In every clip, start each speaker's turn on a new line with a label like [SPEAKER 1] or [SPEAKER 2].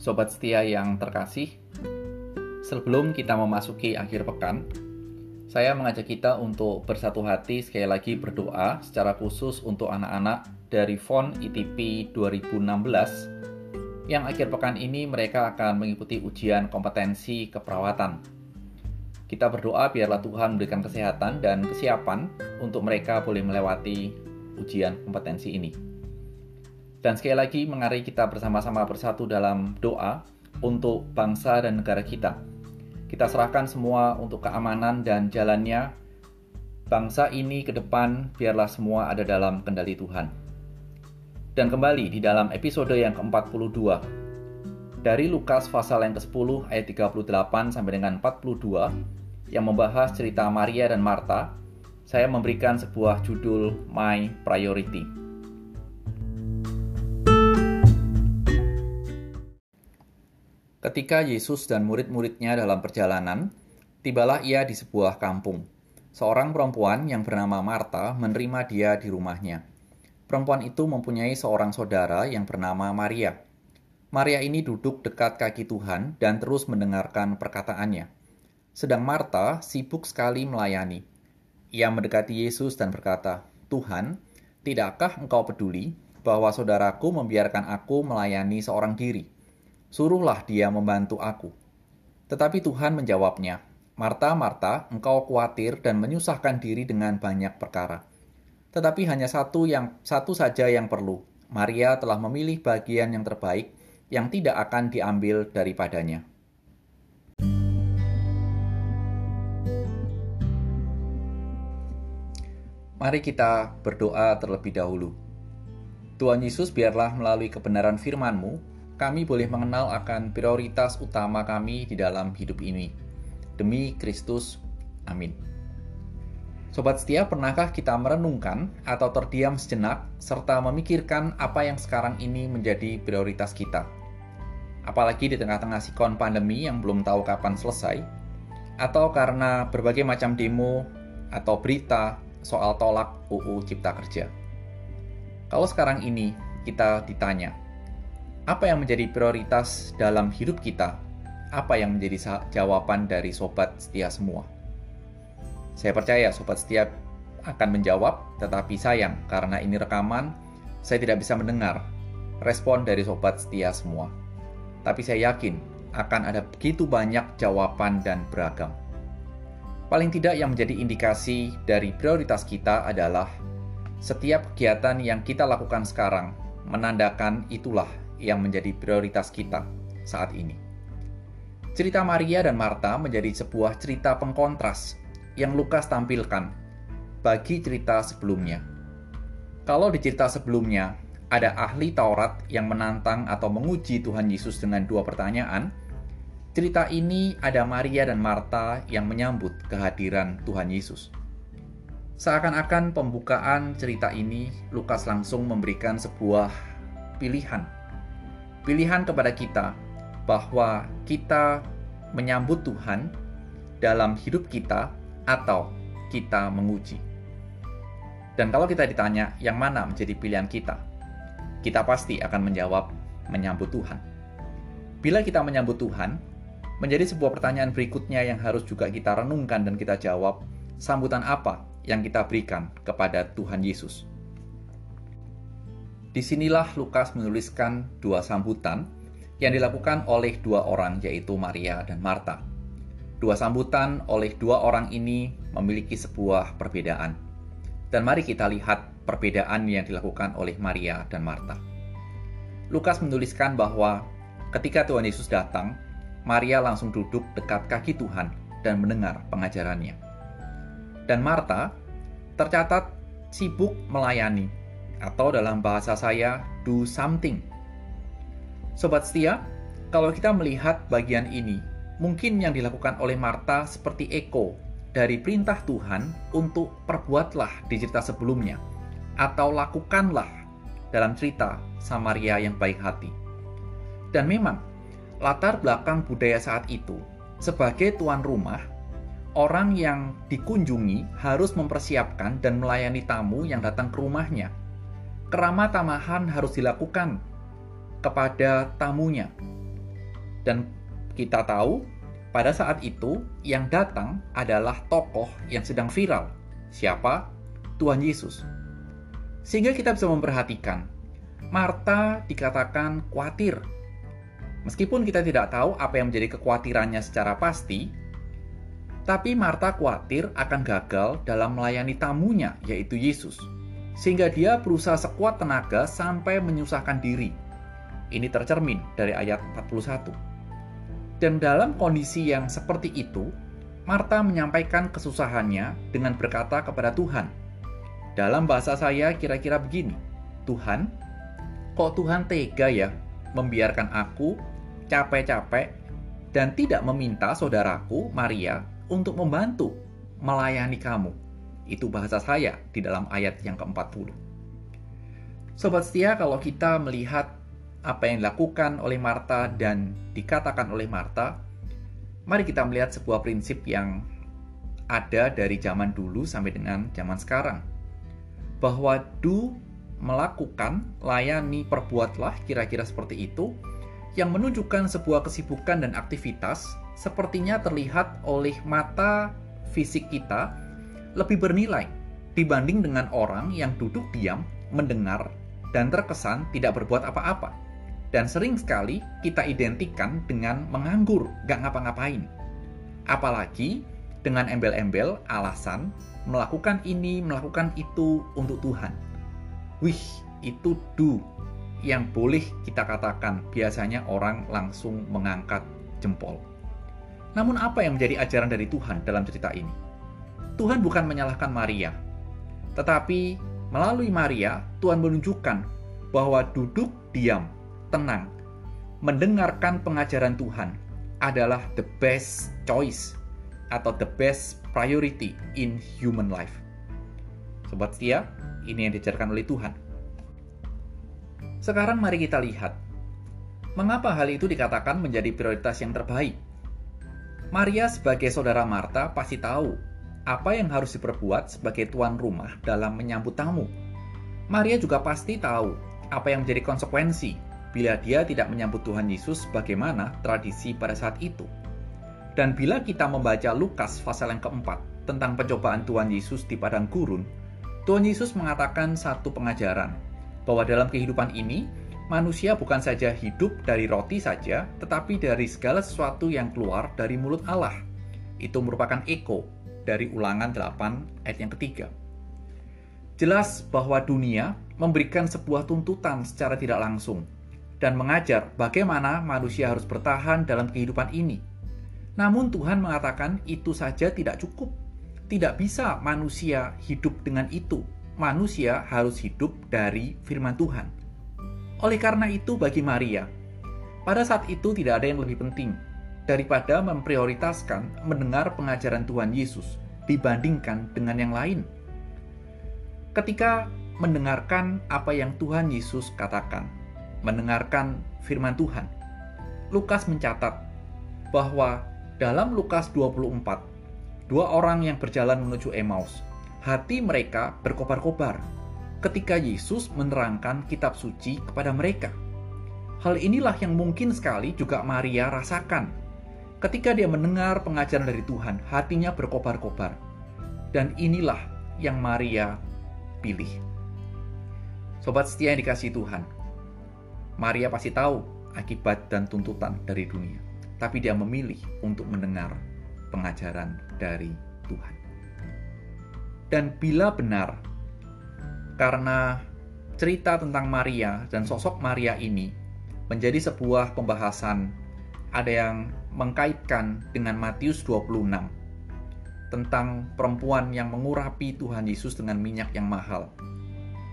[SPEAKER 1] Sobat setia yang terkasih, sebelum kita memasuki akhir pekan, saya mengajak kita untuk bersatu hati sekali lagi berdoa secara khusus untuk anak-anak dari FON ITP 2016 yang akhir pekan ini mereka akan mengikuti ujian kompetensi keperawatan. Kita berdoa biarlah Tuhan memberikan kesehatan dan kesiapan untuk mereka boleh melewati ujian kompetensi ini. Dan sekali lagi, mengari kita bersama-sama bersatu dalam doa untuk bangsa dan negara kita. Kita serahkan semua untuk keamanan dan jalannya bangsa ini ke depan, biarlah semua ada dalam kendali Tuhan. Dan kembali di dalam episode yang ke-42, dari Lukas pasal yang ke-10 ayat 38 sampai dengan 42, yang membahas cerita Maria dan Marta, saya memberikan sebuah judul My Priority. Ketika Yesus dan murid-muridnya dalam perjalanan, tibalah ia di sebuah kampung. Seorang perempuan yang bernama Marta menerima dia di rumahnya. Perempuan itu mempunyai seorang saudara yang bernama Maria. Maria ini duduk dekat kaki Tuhan dan terus mendengarkan perkataannya. Sedang Marta sibuk sekali melayani. Ia mendekati Yesus dan berkata, "Tuhan, tidakkah engkau peduli bahwa saudaraku membiarkan aku melayani seorang diri?" Suruhlah dia membantu aku. Tetapi Tuhan menjawabnya, Marta, Marta, engkau khawatir dan menyusahkan diri dengan banyak perkara. Tetapi hanya satu yang satu saja yang perlu. Maria telah memilih bagian yang terbaik yang tidak akan diambil daripadanya. Mari kita berdoa terlebih dahulu. Tuhan Yesus, biarlah melalui kebenaran firman-Mu, kami boleh mengenal akan prioritas utama kami di dalam hidup ini. Demi Kristus, amin. Sobat setia, pernahkah kita merenungkan atau terdiam sejenak serta memikirkan apa yang sekarang ini menjadi prioritas kita? Apalagi di tengah-tengah sikon pandemi yang belum tahu kapan selesai, atau karena berbagai macam demo atau berita soal tolak UU Cipta Kerja. Kalau sekarang ini kita ditanya, apa yang menjadi prioritas dalam hidup kita? Apa yang menjadi jawaban dari sobat setia semua? Saya percaya sobat setia akan menjawab, tetapi sayang karena ini rekaman, saya tidak bisa mendengar respon dari sobat setia semua. Tapi saya yakin akan ada begitu banyak jawaban dan beragam. Paling tidak yang menjadi indikasi dari prioritas kita adalah setiap kegiatan yang kita lakukan sekarang menandakan itulah yang menjadi prioritas kita saat ini. Cerita Maria dan Marta menjadi sebuah cerita pengkontras yang Lukas tampilkan bagi cerita sebelumnya. Kalau di cerita sebelumnya ada ahli Taurat yang menantang atau menguji Tuhan Yesus dengan dua pertanyaan, cerita ini ada Maria dan Marta yang menyambut kehadiran Tuhan Yesus. Seakan-akan pembukaan cerita ini, Lukas langsung memberikan sebuah pilihan pilihan kepada kita bahwa kita menyambut Tuhan dalam hidup kita atau kita menguji. Dan kalau kita ditanya yang mana menjadi pilihan kita, kita pasti akan menjawab menyambut Tuhan. Bila kita menyambut Tuhan, menjadi sebuah pertanyaan berikutnya yang harus juga kita renungkan dan kita jawab, sambutan apa yang kita berikan kepada Tuhan Yesus. Di sinilah Lukas menuliskan dua sambutan yang dilakukan oleh dua orang yaitu Maria dan Marta. Dua sambutan oleh dua orang ini memiliki sebuah perbedaan. Dan mari kita lihat perbedaan yang dilakukan oleh Maria dan Marta. Lukas menuliskan bahwa ketika Tuhan Yesus datang, Maria langsung duduk dekat kaki Tuhan dan mendengar pengajarannya. Dan Marta tercatat sibuk melayani atau dalam bahasa saya, do something. Sobat setia, kalau kita melihat bagian ini, mungkin yang dilakukan oleh Marta seperti eko dari perintah Tuhan untuk perbuatlah di cerita sebelumnya, atau lakukanlah dalam cerita Samaria yang baik hati. Dan memang, latar belakang budaya saat itu, sebagai tuan rumah, orang yang dikunjungi harus mempersiapkan dan melayani tamu yang datang ke rumahnya keramah tamahan harus dilakukan kepada tamunya. Dan kita tahu pada saat itu yang datang adalah tokoh yang sedang viral. Siapa? Tuhan Yesus. Sehingga kita bisa memperhatikan Marta dikatakan khawatir. Meskipun kita tidak tahu apa yang menjadi kekhawatirannya secara pasti, tapi Marta khawatir akan gagal dalam melayani tamunya, yaitu Yesus. Sehingga dia berusaha sekuat tenaga sampai menyusahkan diri. Ini tercermin dari ayat 41. Dan dalam kondisi yang seperti itu, Marta menyampaikan kesusahannya dengan berkata kepada Tuhan, dalam bahasa saya kira-kira begini, Tuhan, kok Tuhan tega ya membiarkan aku capek-capek dan tidak meminta saudaraku Maria untuk membantu melayani kamu. Itu bahasa saya di dalam ayat yang ke-40. Sobat setia, kalau kita melihat apa yang dilakukan oleh Marta dan dikatakan oleh Marta, mari kita melihat sebuah prinsip yang ada dari zaman dulu sampai dengan zaman sekarang. Bahwa do melakukan, layani, perbuatlah kira-kira seperti itu, yang menunjukkan sebuah kesibukan dan aktivitas sepertinya terlihat oleh mata fisik kita lebih bernilai dibanding dengan orang yang duduk diam, mendengar, dan terkesan tidak berbuat apa-apa. Dan sering sekali kita identikan dengan menganggur, gak ngapa-ngapain. Apalagi dengan embel-embel alasan melakukan ini, melakukan itu untuk Tuhan wih itu do yang boleh kita katakan biasanya orang langsung mengangkat jempol. Namun apa yang menjadi ajaran dari Tuhan dalam cerita ini? Tuhan bukan menyalahkan Maria, tetapi melalui Maria Tuhan menunjukkan bahwa duduk diam, tenang, mendengarkan pengajaran Tuhan adalah the best choice atau the best priority in human life. Sobat setia, ini yang diajarkan oleh Tuhan. Sekarang mari kita lihat, mengapa hal itu dikatakan menjadi prioritas yang terbaik. Maria sebagai saudara Marta pasti tahu apa yang harus diperbuat sebagai tuan rumah dalam menyambut tamu. Maria juga pasti tahu apa yang menjadi konsekuensi bila dia tidak menyambut Tuhan Yesus bagaimana tradisi pada saat itu. Dan bila kita membaca Lukas pasal yang keempat tentang pencobaan Tuhan Yesus di padang gurun, Tuhan Yesus mengatakan satu pengajaran bahwa dalam kehidupan ini manusia bukan saja hidup dari roti saja, tetapi dari segala sesuatu yang keluar dari mulut Allah. Itu merupakan eko dari ulangan 8 ayat yang ketiga. Jelas bahwa dunia memberikan sebuah tuntutan secara tidak langsung dan mengajar bagaimana manusia harus bertahan dalam kehidupan ini. Namun Tuhan mengatakan itu saja tidak cukup tidak bisa manusia hidup dengan itu. Manusia harus hidup dari firman Tuhan. Oleh karena itu, bagi Maria, pada saat itu tidak ada yang lebih penting daripada memprioritaskan mendengar pengajaran Tuhan Yesus dibandingkan dengan yang lain. Ketika mendengarkan apa yang Tuhan Yesus katakan, mendengarkan firman Tuhan, Lukas mencatat bahwa dalam Lukas 24 dua orang yang berjalan menuju Emmaus. Hati mereka berkobar-kobar ketika Yesus menerangkan kitab suci kepada mereka. Hal inilah yang mungkin sekali juga Maria rasakan. Ketika dia mendengar pengajaran dari Tuhan, hatinya berkobar-kobar. Dan inilah yang Maria pilih. Sobat setia yang dikasih Tuhan, Maria pasti tahu akibat dan tuntutan dari dunia, tapi dia memilih untuk mendengar pengajaran dari Tuhan. Dan bila benar, karena cerita tentang Maria dan sosok Maria ini menjadi sebuah pembahasan ada yang mengkaitkan dengan Matius 26 tentang perempuan yang mengurapi Tuhan Yesus dengan minyak yang mahal.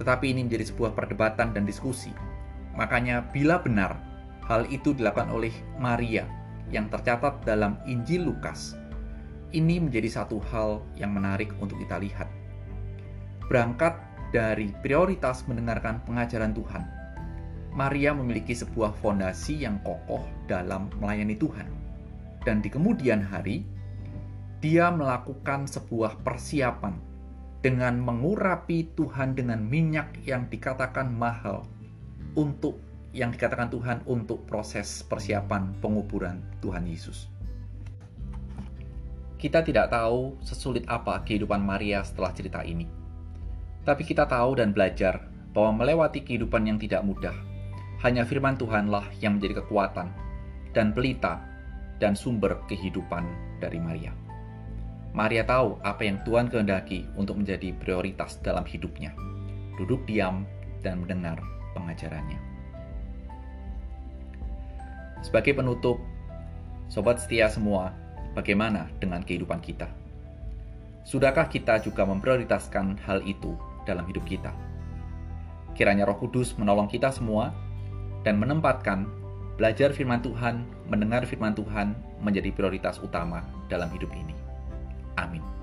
[SPEAKER 1] Tetapi ini menjadi sebuah perdebatan dan diskusi. Makanya bila benar hal itu dilakukan oleh Maria yang tercatat dalam Injil Lukas. Ini menjadi satu hal yang menarik untuk kita lihat. Berangkat dari prioritas mendengarkan pengajaran Tuhan, Maria memiliki sebuah fondasi yang kokoh dalam melayani Tuhan. Dan di kemudian hari, dia melakukan sebuah persiapan dengan mengurapi Tuhan dengan minyak yang dikatakan mahal untuk yang dikatakan Tuhan untuk proses persiapan penguburan Tuhan Yesus. Kita tidak tahu sesulit apa kehidupan Maria setelah cerita ini. Tapi kita tahu dan belajar bahwa melewati kehidupan yang tidak mudah, hanya firman Tuhanlah yang menjadi kekuatan dan pelita dan sumber kehidupan dari Maria. Maria tahu apa yang Tuhan kehendaki untuk menjadi prioritas dalam hidupnya. Duduk diam dan mendengar pengajarannya. Sebagai penutup, sobat setia semua, bagaimana dengan kehidupan kita? Sudahkah kita juga memprioritaskan hal itu dalam hidup kita? Kiranya Roh Kudus menolong kita semua dan menempatkan belajar firman Tuhan, mendengar firman Tuhan menjadi prioritas utama dalam hidup ini. Amin.